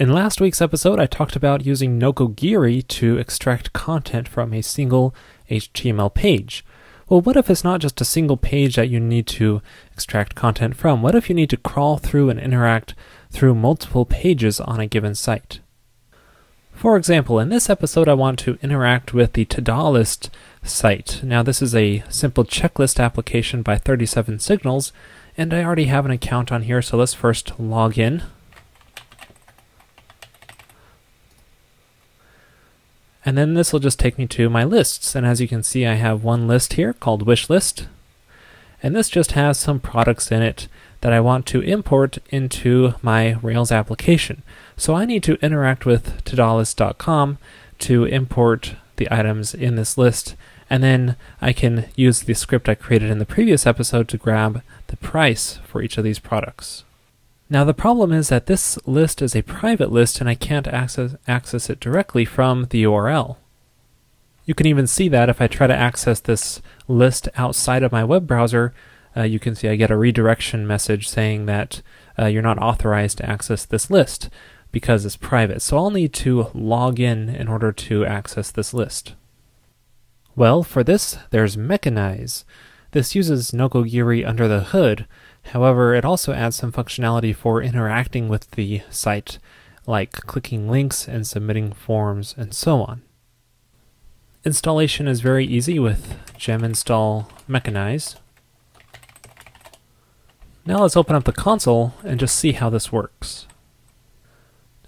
In last week's episode, I talked about using Nokogiri to extract content from a single HTML page. Well, what if it's not just a single page that you need to extract content from? What if you need to crawl through and interact through multiple pages on a given site? For example, in this episode, I want to interact with the Ta-da List site. Now, this is a simple checklist application by 37 Signals, and I already have an account on here, so let's first log in. And then this will just take me to my lists. And as you can see, I have one list here called wish list. And this just has some products in it that I want to import into my Rails application. So I need to interact with tadalist.com to import the items in this list. And then I can use the script I created in the previous episode to grab the price for each of these products. Now the problem is that this list is a private list and I can't access, access it directly from the URL. You can even see that if I try to access this list outside of my web browser, uh, you can see I get a redirection message saying that uh, you're not authorized to access this list because it's private. So I'll need to log in in order to access this list. Well, for this, there's Mechanize. This uses Nokogiri under the hood, However, it also adds some functionality for interacting with the site, like clicking links and submitting forms and so on. Installation is very easy with gem install mechanize. Now let's open up the console and just see how this works.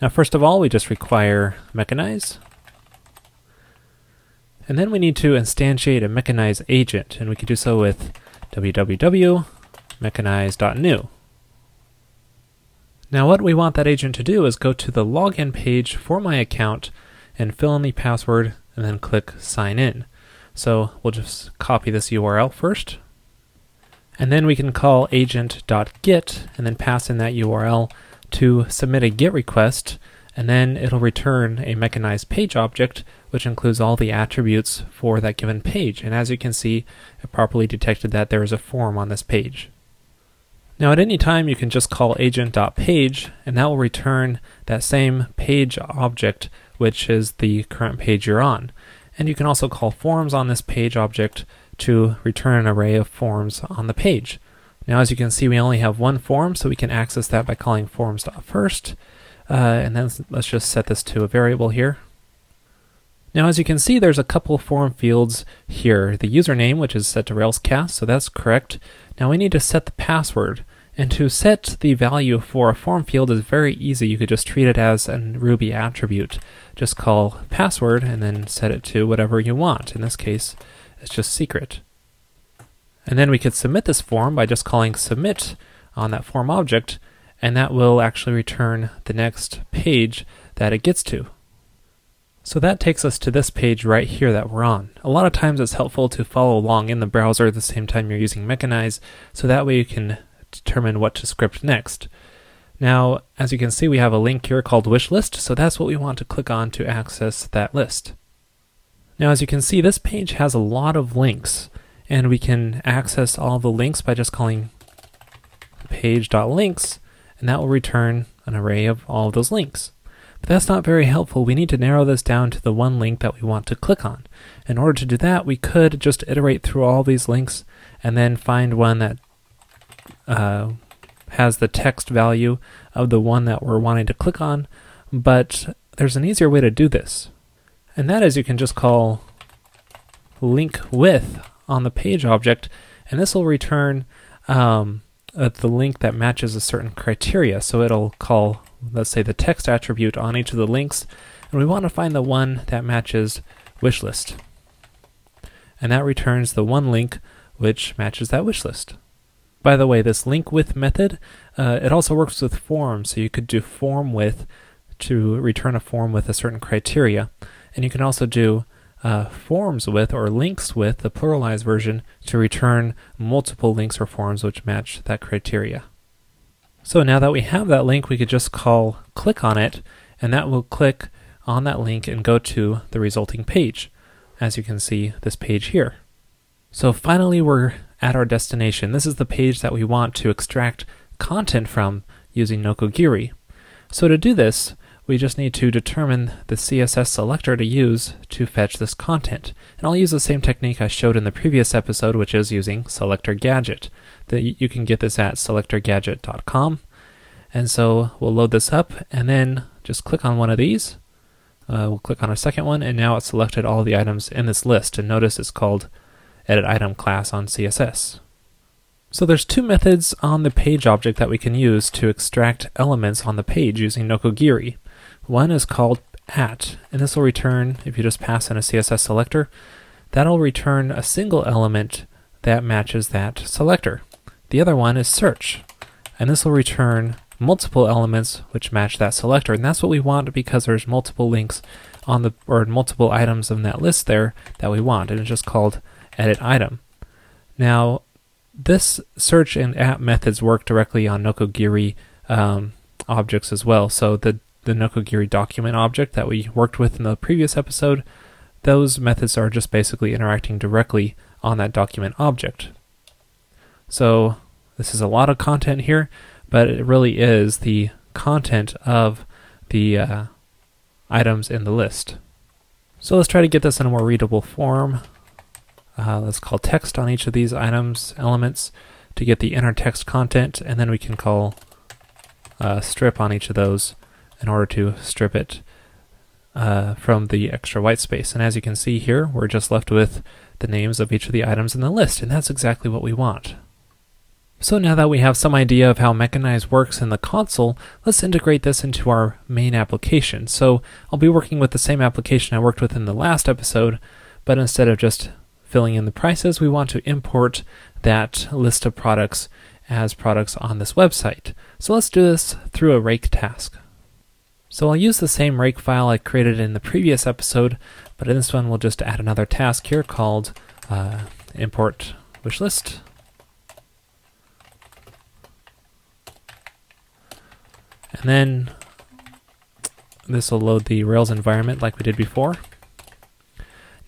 Now first of all, we just require mechanize. And then we need to instantiate a mechanize agent, and we can do so with www mechanize.new. Now what we want that agent to do is go to the login page for my account and fill in the password and then click sign in. So we'll just copy this URL first. And then we can call agent.get and then pass in that URL to submit a GET request, and then it'll return a mechanized page object, which includes all the attributes for that given page. And as you can see, it properly detected that there is a form on this page. Now at any time you can just call agent.page and that will return that same page object which is the current page you're on. And you can also call forms on this page object to return an array of forms on the page. Now as you can see we only have one form so we can access that by calling forms.first uh, and then let's just set this to a variable here. Now as you can see there's a couple form fields here. The username which is set to Railscast so that's correct. Now we need to set the password. And to set the value for a form field is very easy. You could just treat it as a Ruby attribute. Just call password and then set it to whatever you want. In this case, it's just secret. And then we could submit this form by just calling submit on that form object, and that will actually return the next page that it gets to. So that takes us to this page right here that we're on. A lot of times it's helpful to follow along in the browser at the same time you're using Mechanize, so that way you can determine what to script next. Now, as you can see, we have a link here called wish list, so that's what we want to click on to access that list. Now, as you can see, this page has a lot of links, and we can access all the links by just calling page.links, and that will return an array of all of those links. But that's not very helpful. We need to narrow this down to the one link that we want to click on. In order to do that, we could just iterate through all these links and then find one that uh, has the text value of the one that we're wanting to click on, but there's an easier way to do this. And that is you can just call link with on the page object, and this will return um, uh, the link that matches a certain criteria. So it'll call, let's say, the text attribute on each of the links, and we want to find the one that matches wishlist. And that returns the one link which matches that wishlist. By the way, this link with method, uh, it also works with forms. So you could do form with to return a form with a certain criteria. And you can also do uh, forms with or links with the pluralized version to return multiple links or forms which match that criteria. So now that we have that link, we could just call click on it, and that will click on that link and go to the resulting page. As you can see, this page here. So finally, we're at our destination. This is the page that we want to extract content from using Nokogiri. So to do this, we just need to determine the CSS selector to use to fetch this content. And I'll use the same technique I showed in the previous episode, which is using selector gadget. That you can get this at selectorgadget.com. And so we'll load this up and then just click on one of these. Uh, we'll click on a second one, and now it's selected all the items in this list. And notice it's called edit item class on CSS. So there's two methods on the page object that we can use to extract elements on the page using Nokogiri. One is called at, and this will return, if you just pass in a CSS selector, that'll return a single element that matches that selector. The other one is search, and this will return multiple elements which match that selector, and that's what we want because there's multiple links on the or multiple items in that list there that we want, and it's just called edit item. Now, this search and at methods work directly on Nokogiri um, objects as well. So the the Nokogiri document object that we worked with in the previous episode, those methods are just basically interacting directly on that document object. So this is a lot of content here, but it really is the content of the uh, items in the list. So let's try to get this in a more readable form. Uh, let's call text on each of these items elements to get the inner text content, and then we can call uh, strip on each of those in order to strip it uh, from the extra white space. And as you can see here, we're just left with the names of each of the items in the list, and that's exactly what we want. So now that we have some idea of how Mechanize works in the console, let's integrate this into our main application. So I'll be working with the same application I worked with in the last episode, but instead of just filling in the prices, we want to import that list of products as products on this website. So let's do this through a rake task. So I'll use the same rake file I created in the previous episode, but in this one we'll just add another task here called uh, import wishlist. And then this will load the Rails environment like we did before.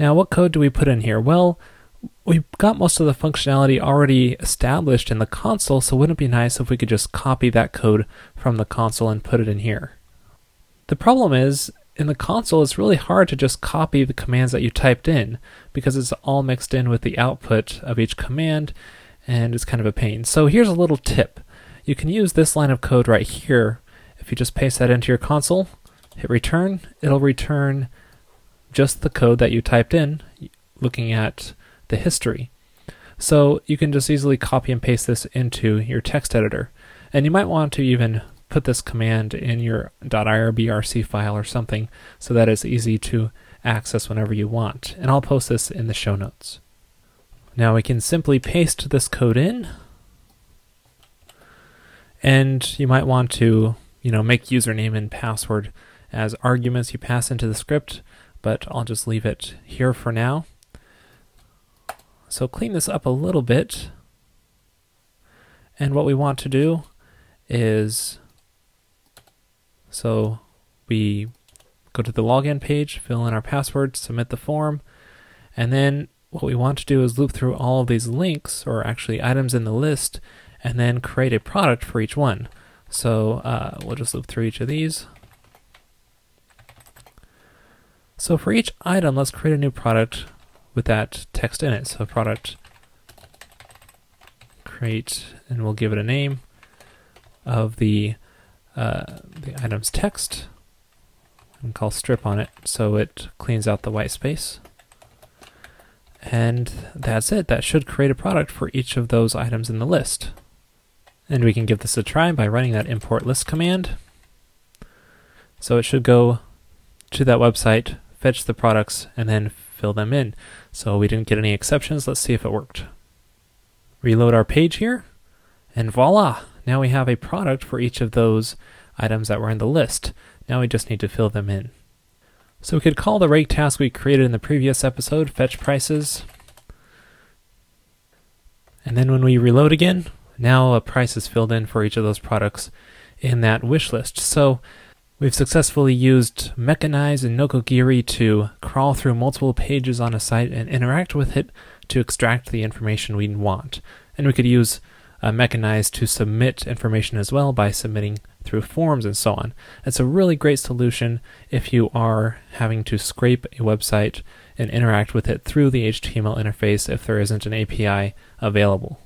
Now what code do we put in here? Well, we've got most of the functionality already established in the console, so wouldn't it be nice if we could just copy that code from the console and put it in here? The problem is, in the console, it's really hard to just copy the commands that you typed in because it's all mixed in with the output of each command and it's kind of a pain. So here's a little tip. You can use this line of code right here. If you just paste that into your console, hit return, it'll return just the code that you typed in looking at the history. So you can just easily copy and paste this into your text editor. And you might want to even put this command in your .irbRC file or something so that it's easy to access whenever you want. And I'll post this in the show notes. Now we can simply paste this code in. And you might want to, you know, make username and password as arguments you pass into the script, but I'll just leave it here for now. So clean this up a little bit. And what we want to do is so we go to the login page, fill in our password, submit the form, and then what we want to do is loop through all of these links, or actually items in the list, and then create a product for each one. So uh, we'll just loop through each of these. So for each item, let's create a new product with that text in it. So product create, and we'll give it a name of the uh, the item's text and call strip on it so it cleans out the white space. And that's it. That should create a product for each of those items in the list. And we can give this a try by running that import list command. So it should go to that website, fetch the products, and then fill them in. So we didn't get any exceptions. Let's see if it worked. Reload our page here, and voila! Now we have a product for each of those items that were in the list. Now we just need to fill them in. So we could call the rake task we created in the previous episode fetch prices. And then when we reload again, now a price is filled in for each of those products in that wish list. So we've successfully used Mechanize and Nokogiri to crawl through multiple pages on a site and interact with it to extract the information we want. And we could use uh, to submit information as well by submitting through forms and so on. It's a really great solution if you are having to scrape a website and interact with it through the HTML interface if there isn't an API available.